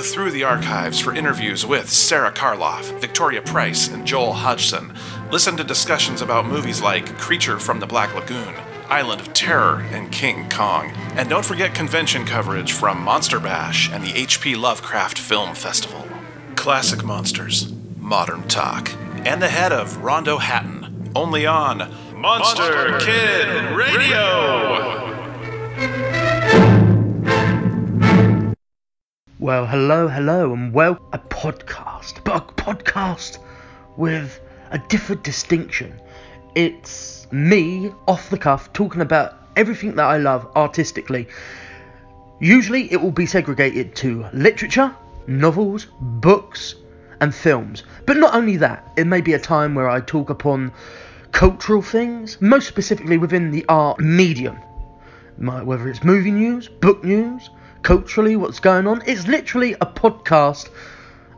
Go through the archives for interviews with Sara Karloff, Victoria Price, and Joel Hodgson. Listen to discussions about movies like Creature from the Black Lagoon, Island of Terror, and King Kong. And don't forget convention coverage from Monster Bash and the H.P. Lovecraft Film Festival. Classic monsters, modern talk, and the head of Rondo Hatton, only on Monster, Monster Kid Radio. Well, hello, hello, and well, a podcast, but a podcast with a different distinction. It's me off the cuff talking about everything that I love artistically. Usually it will be segregated to literature, novels, books, and films. But not only that, it may be a time where I talk upon cultural things, most specifically within the art medium. Whether it's movie news, book news, culturally, what's going on. It's literally a podcast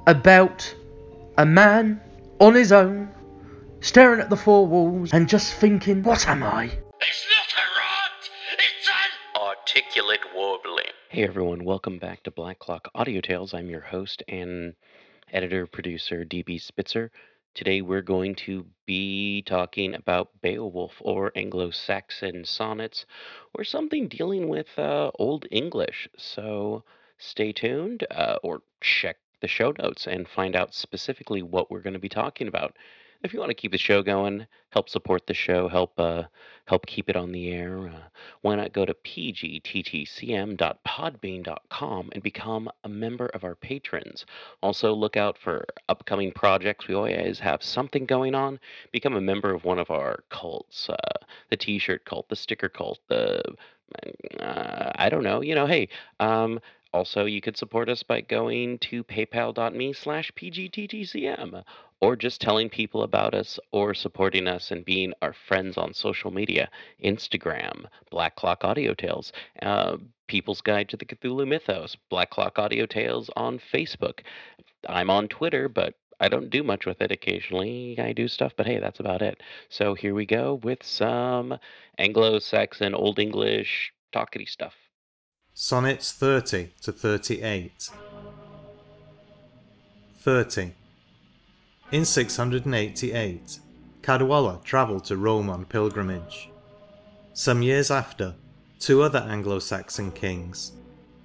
about a man on his own staring at the four walls and just thinking, what am I? It's not a rot! It's an articulate warbling. Hey everyone, welcome back to Black Clock Audio Tales. I'm your host and editor producer DB Spitzer. Today we're going to be talking about Beowulf or Anglo Saxon sonnets or something dealing with uh, Old English. So stay tuned uh, or check the show notes and find out specifically what we're going to be talking about if you want to keep the show going, help support the show, help uh, help keep it on the air, uh, why not go to pgttcm.podbean.com and become a member of our patrons? Also, look out for upcoming projects. We always have something going on. Become a member of one of our cults uh, the t shirt cult, the sticker cult, the uh, I don't know. You know, hey, um, also, you could support us by going to paypal.me slash pgttcm or just telling people about us or supporting us and being our friends on social media Instagram, Black Clock Audio Tales, uh, People's Guide to the Cthulhu Mythos, Black Clock Audio Tales on Facebook. I'm on Twitter, but I don't do much with it. Occasionally I do stuff, but hey, that's about it. So here we go with some Anglo Saxon, Old English, talkity stuff. Sonnets 30 to 38 30. In 688, Caedwalla travelled to Rome on pilgrimage. Some years after, two other Anglo-Saxon kings,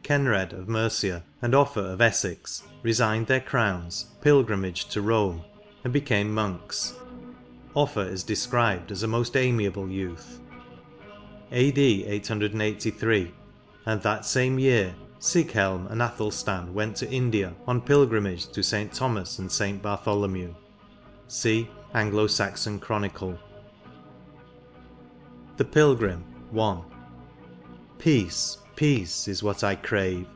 Kenred of Mercia and Offa of Essex, resigned their crowns, pilgrimaged to Rome, and became monks. Offa is described as a most amiable youth. AD 883 and that same year Sighelm and Athelstan went to India on pilgrimage to St Thomas and St Bartholomew. See Anglo Saxon Chronicle. The Pilgrim 1 Peace, peace is what I crave,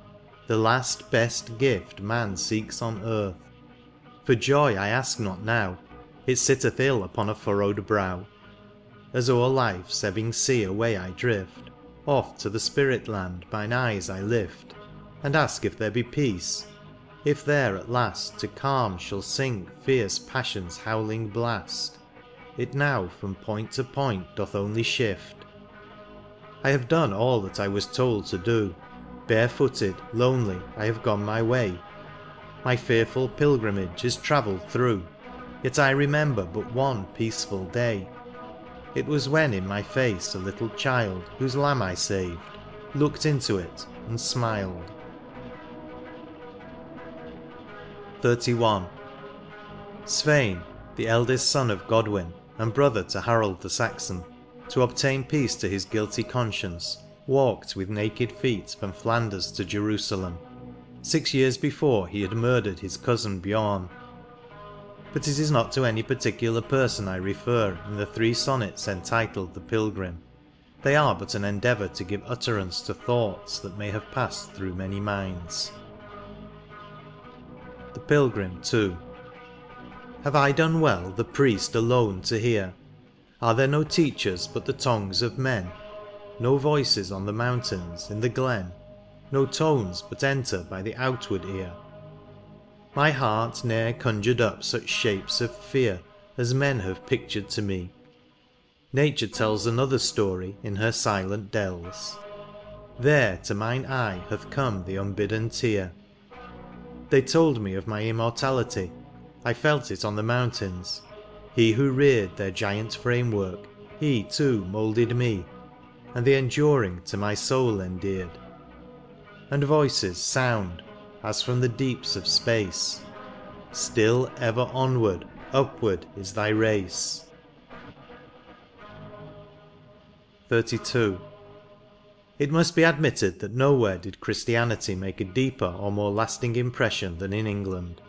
the last best gift man seeks on earth. For joy I ask not now, it sitteth ill upon a furrowed brow. As o'er life's ebbing sea away I drift, Oft to the spirit land mine eyes I lift, And ask if there be peace, if there at last To calm shall sink fierce passion's howling blast. It now from point to point doth only shift. I have done all that I was told to do, Barefooted, lonely, I have gone my way, My fearful pilgrimage is travelled through, Yet I remember but one peaceful day. It was when in my face a little child, Whose lamb I saved, looked into it and smiled. 31. Svein, the eldest son of Godwin, and brother to Harold the Saxon, to obtain peace to his guilty conscience, walked with naked feet from Flanders to Jerusalem. Six years before he had murdered his cousin Bjorn, but it is not to any particular person I refer in the three sonnets entitled The Pilgrim. They are but an endeavour to give utterance to thoughts that may have passed through many minds. The Pilgrim II. Have I done well the priest alone to hear? Are there no teachers but the tongues of men? No voices on the mountains, in the glen? No tones but enter by the outward ear? My heart ne'er conjured up such shapes of fear As men have pictured to me; Nature tells Another story in her silent dells; There to mine eye hath come the unbidden tear. They told me of my immortality, I felt it on the mountains; He who reared their giant framework. He too moulded me. And the enduring to my soul endeared. And voices sound as from the deeps of space. Still ever onward, upward is thy race. XXXII. It must be admitted that nowhere did Christianity make a deeper or more lasting impression than in England.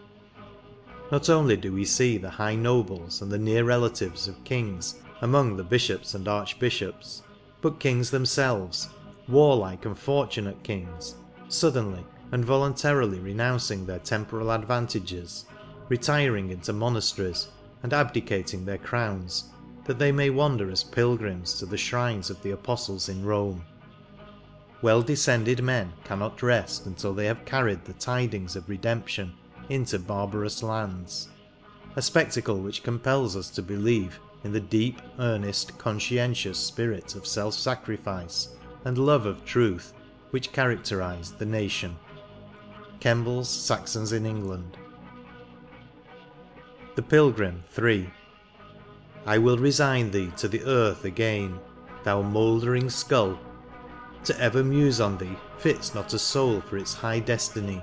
Not only do we see the high nobles and the near relatives of kings among the bishops and archbishops, but kings themselves, warlike and fortunate kings, suddenly and voluntarily renouncing their temporal advantages, retiring into monasteries, and abdicating their crowns, that they may wander as pilgrims to the shrines of the apostles in Rome. Well descended men cannot rest until they have carried the tidings of redemption into barbarous lands, a spectacle which compels us to believe in the deep, earnest, conscientious spirit of self sacrifice and love of truth which characterized the nation. Kembles Saxons in England. The Pilgrim — III. I will resign thee to the earth again, Thou mouldering skull! to ever muse on thee Fits not a soul for its high destiny.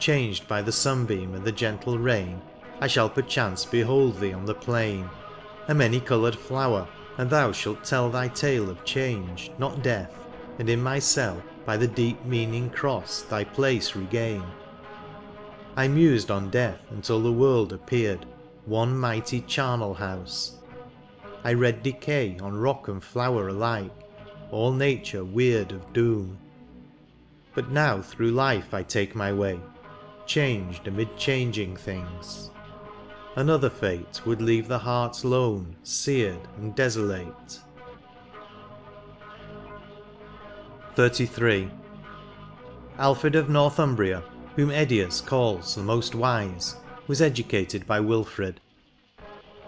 Changed by the sunbeam and the gentle rain, I shall perchance behold thee on the plain, A many coloured flower, and thou shalt tell Thy tale of change, not death, and in my cell By the deep meaning cross thy place regain. I mused on death until the world appeared One mighty charnel house; I read decay On rock and flower alike, all nature weird of doom. But now through life I take my way, changed amid changing things. Another fate would leave the heart lone, seared, and desolate. XXXIII. Alfred of Northumbria, whom Eddius calls the most wise, was educated by Wilfrid.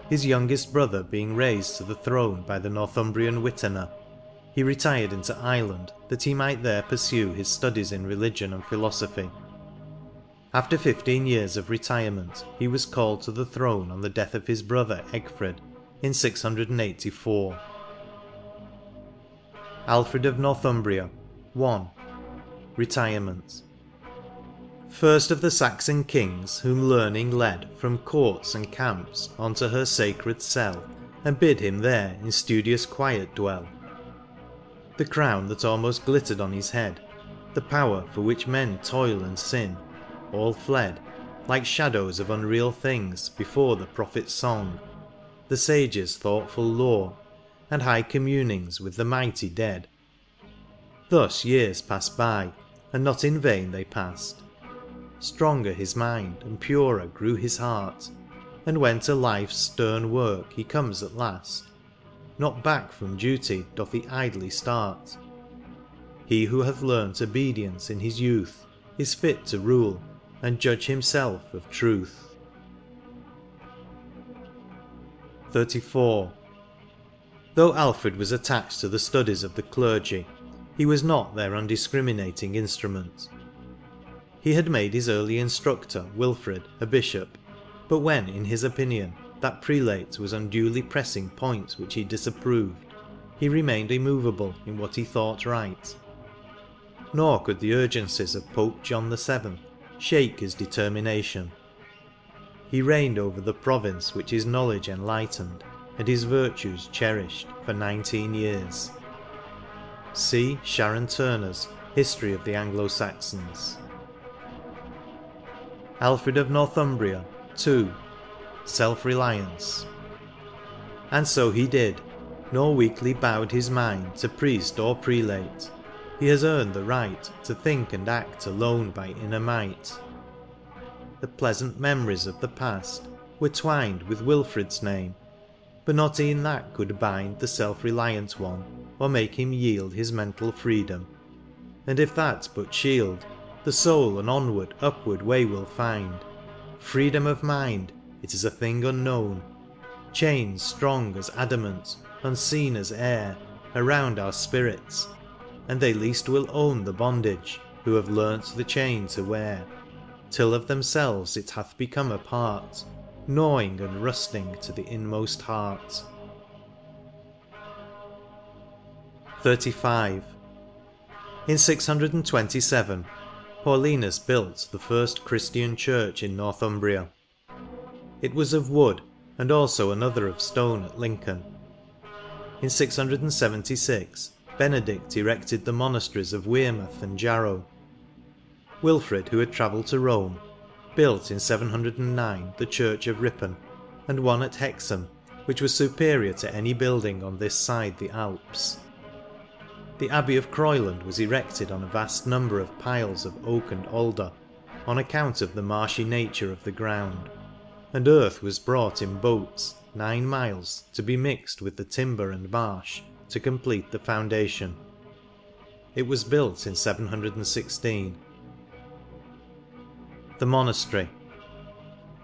His youngest brother being raised to the throne by the Northumbrian Witena, he retired into Ireland that he might there pursue his studies in religion and philosophy. After fifteen years of retirement he was called to the throne on the death of his brother Egfred in 684. Alfred of Northumbria 1. Retirement First of the Saxon kings whom learning led From courts and camps unto her sacred cell. And bid him there in studious quiet dwell. The crown that almost glittered on his head. The power for which men toil and sin, all fled. Like shadows of unreal things before the prophet's song. The sage's thoughtful lore, and high communings With the mighty dead. Thus years passed by, and not in vain they passed Stronger his mind and purer grew his heart. And when to life's stern work he comes at last. Not back from duty doth he idly start. He who hath learnt obedience in his youth Is fit to rule and judge himself of truth. XXXIV. Though Alfred was attached to the studies of the clergy, he was not their undiscriminating instrument. He had made his early instructor, Wilfrid, a bishop, but when, in his opinion, that prelate was unduly pressing points which he disapproved, he remained immovable in what he thought right. Nor could the urgencies of Pope John VII shake his determination. He reigned over the province which his knowledge enlightened, and his virtues cherished, for nineteen years. See Sharon Turner's History of the Anglo-Saxons. Alfred of Northumbria 2. Self-reliance And so he did, nor weakly bowed his mind To priest or prelate, he has earned the right To think and act alone by inner might. the pleasant memories of the past Were twined with Wilfrid's name, but not e'en that could bind The self reliant one, or make him yield His mental freedom; and if that but shield, The soul an onward, upward way will find. Freedom of mind, it is a thing unknown, Chains strong as adamant, unseen as air. Around our spirits, and they least will own The bondage, who have learnt the chain to wear till of themselves it hath become a part, Gnawing and rusting to the inmost heart. XXXV. In 627, Paulinus built the first Christian church in Northumbria. It was of wood, and also another of stone at Lincoln. In 676, Benedict erected the monasteries of Wearmouth and Jarrow. Wilfrid, who had travelled to Rome, built in 709 the church of Ripon, and one at Hexham, which was superior to any building on this side the Alps. The Abbey of Croyland was erected on a vast number of piles of oak and alder, on account of the marshy nature of the ground, and earth was brought in boats nine miles to be mixed with the timber and marsh to complete the foundation. It was built in 716 the monastery.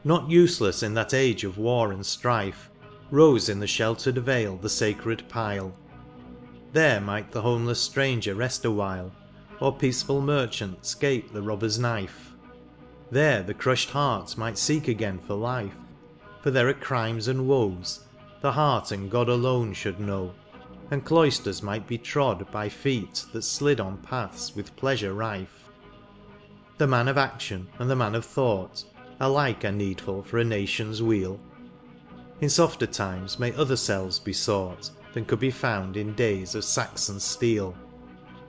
Not useless in that age of war and strife, Rose in the sheltered vale the sacred pile. There might the homeless stranger rest awhile, Or peaceful merchant scape the robber's knife. There the crushed heart might seek again for life, For there are crimes and woes the heart and God alone should know, And cloisters might be trod by feet that slid on paths with pleasure rife. The man of action and the man of thought Alike are needful for a nation's weal. In softer times may other cells be sought Than could be found in days of Saxon steel;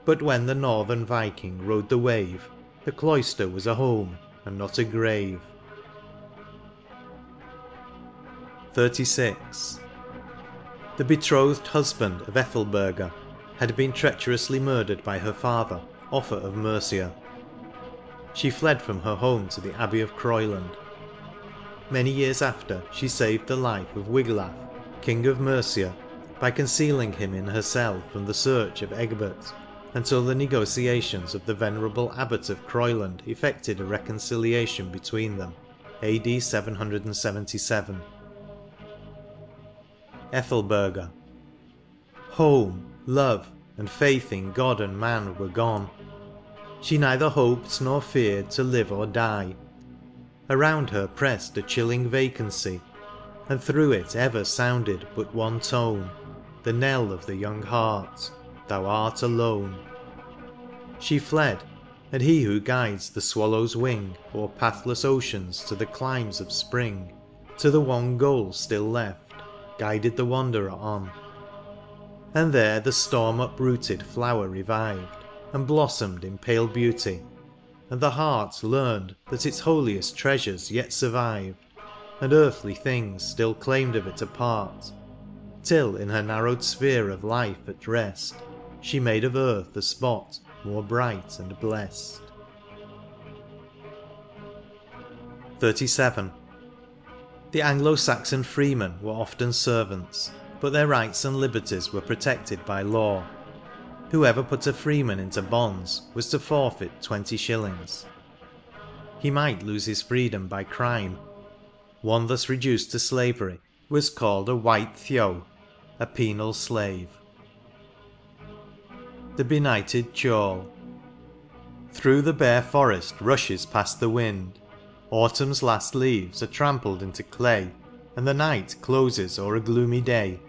But when the northern Viking rode the wave The cloister was a home and not a grave. XXXVI. The betrothed husband of Ethelberga had been treacherously murdered by her father, Offa of Mercia she fled from her home to the Abbey of Croyland. Many years after she saved the life of Wiglaf, King of Mercia, by concealing him in her cell from the search of Egbert, until the negotiations of the venerable Abbot of Croyland effected a reconciliation between them. AD 777. Ethelberga. Home, love, and faith in God and man were gone. She neither hoped nor feared to live or die. Around her pressed a chilling vacancy, And through it ever sounded but one tone, The knell of the young heart, Thou art alone. She fled, and he who guides the swallow's wing O'er pathless oceans to the climes of spring, To the one goal still left, guided the wanderer on. And there the storm uprooted flower revived, and blossomed in pale beauty, and the heart learned that its holiest treasures yet survived, and earthly things still claimed of it a part, till in her narrowed sphere of life at rest she made of earth a spot more bright and blessed. XXXVII. The Anglo-Saxon freemen were often servants, but their rights and liberties were protected by law, Whoever put a freeman into bonds was to forfeit twenty shillings. He might lose his freedom by crime. One thus reduced to slavery was called a white theow, a penal slave. The benighted churl. Through the bare forest rushes past the wind, Autumn's last leaves are trampled into clay, And the night closes o'er a gloomy day.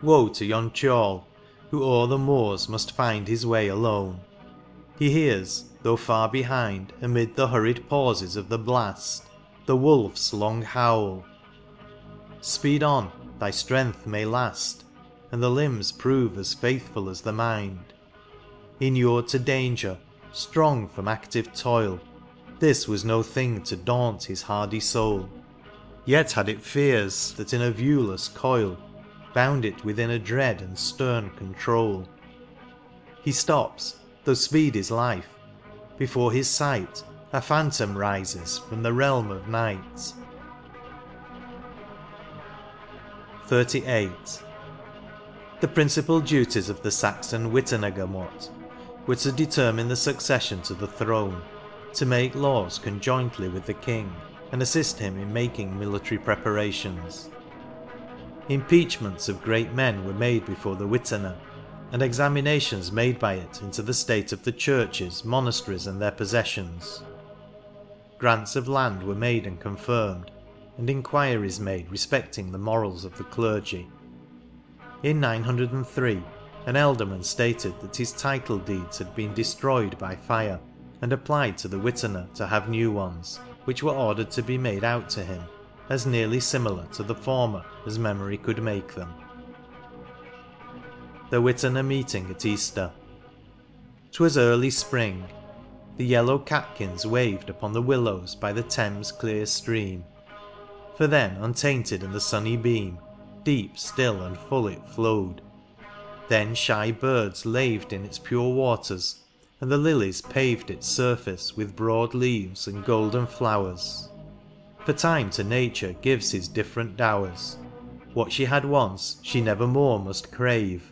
Woe to yon churl who o'er the moors must find his way alone. He hears, though far behind, amid the hurried pauses of the blast, the wolf's long howl. Speed on, thy strength may last, and the limbs prove as faithful as the mind. Inured to danger, strong from active toil, this was no thing to daunt his hardy soul. Yet had it fears that in a viewless coil bound it within a dread and stern control. He stops, though speed is life, before his sight A phantom rises from the realm of night. XXXVIII. The principal duties of the Saxon Witena were to determine the succession to the throne, to make laws conjointly with the king, and assist him in making military preparations. Impeachments of great men were made before the Witena, and examinations made by it into the state of the churches, monasteries, and their possessions. Grants of land were made and confirmed, and inquiries made respecting the morals of the clergy. In 903 an ealdorman stated that his title deeds had been destroyed by fire, and applied to the Witena to have new ones, which were ordered to be made out to him, as nearly similar to the former as memory could make them. The Witena meeting at Easter. 'Twas early spring. The yellow catkins waved upon the willows by the Thames clear stream, for then untainted in the sunny beam deep, still, and full it flowed. Then shy birds laved in its pure waters, and the lilies paved its surface with broad leaves and golden flowers. For time to nature gives his different dowers, what she had once she never more must crave.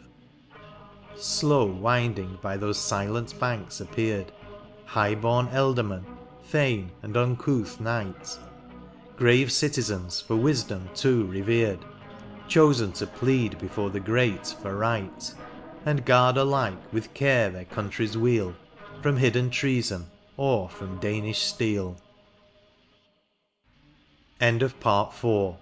Slow winding by those silent banks appeared. High born ealdorman, thane, and uncouth knight, Grave citizens for wisdom too revered, chosen to plead before the great for right, and guard alike with care their country's weal from hidden treason or from Danish steel. End of part 4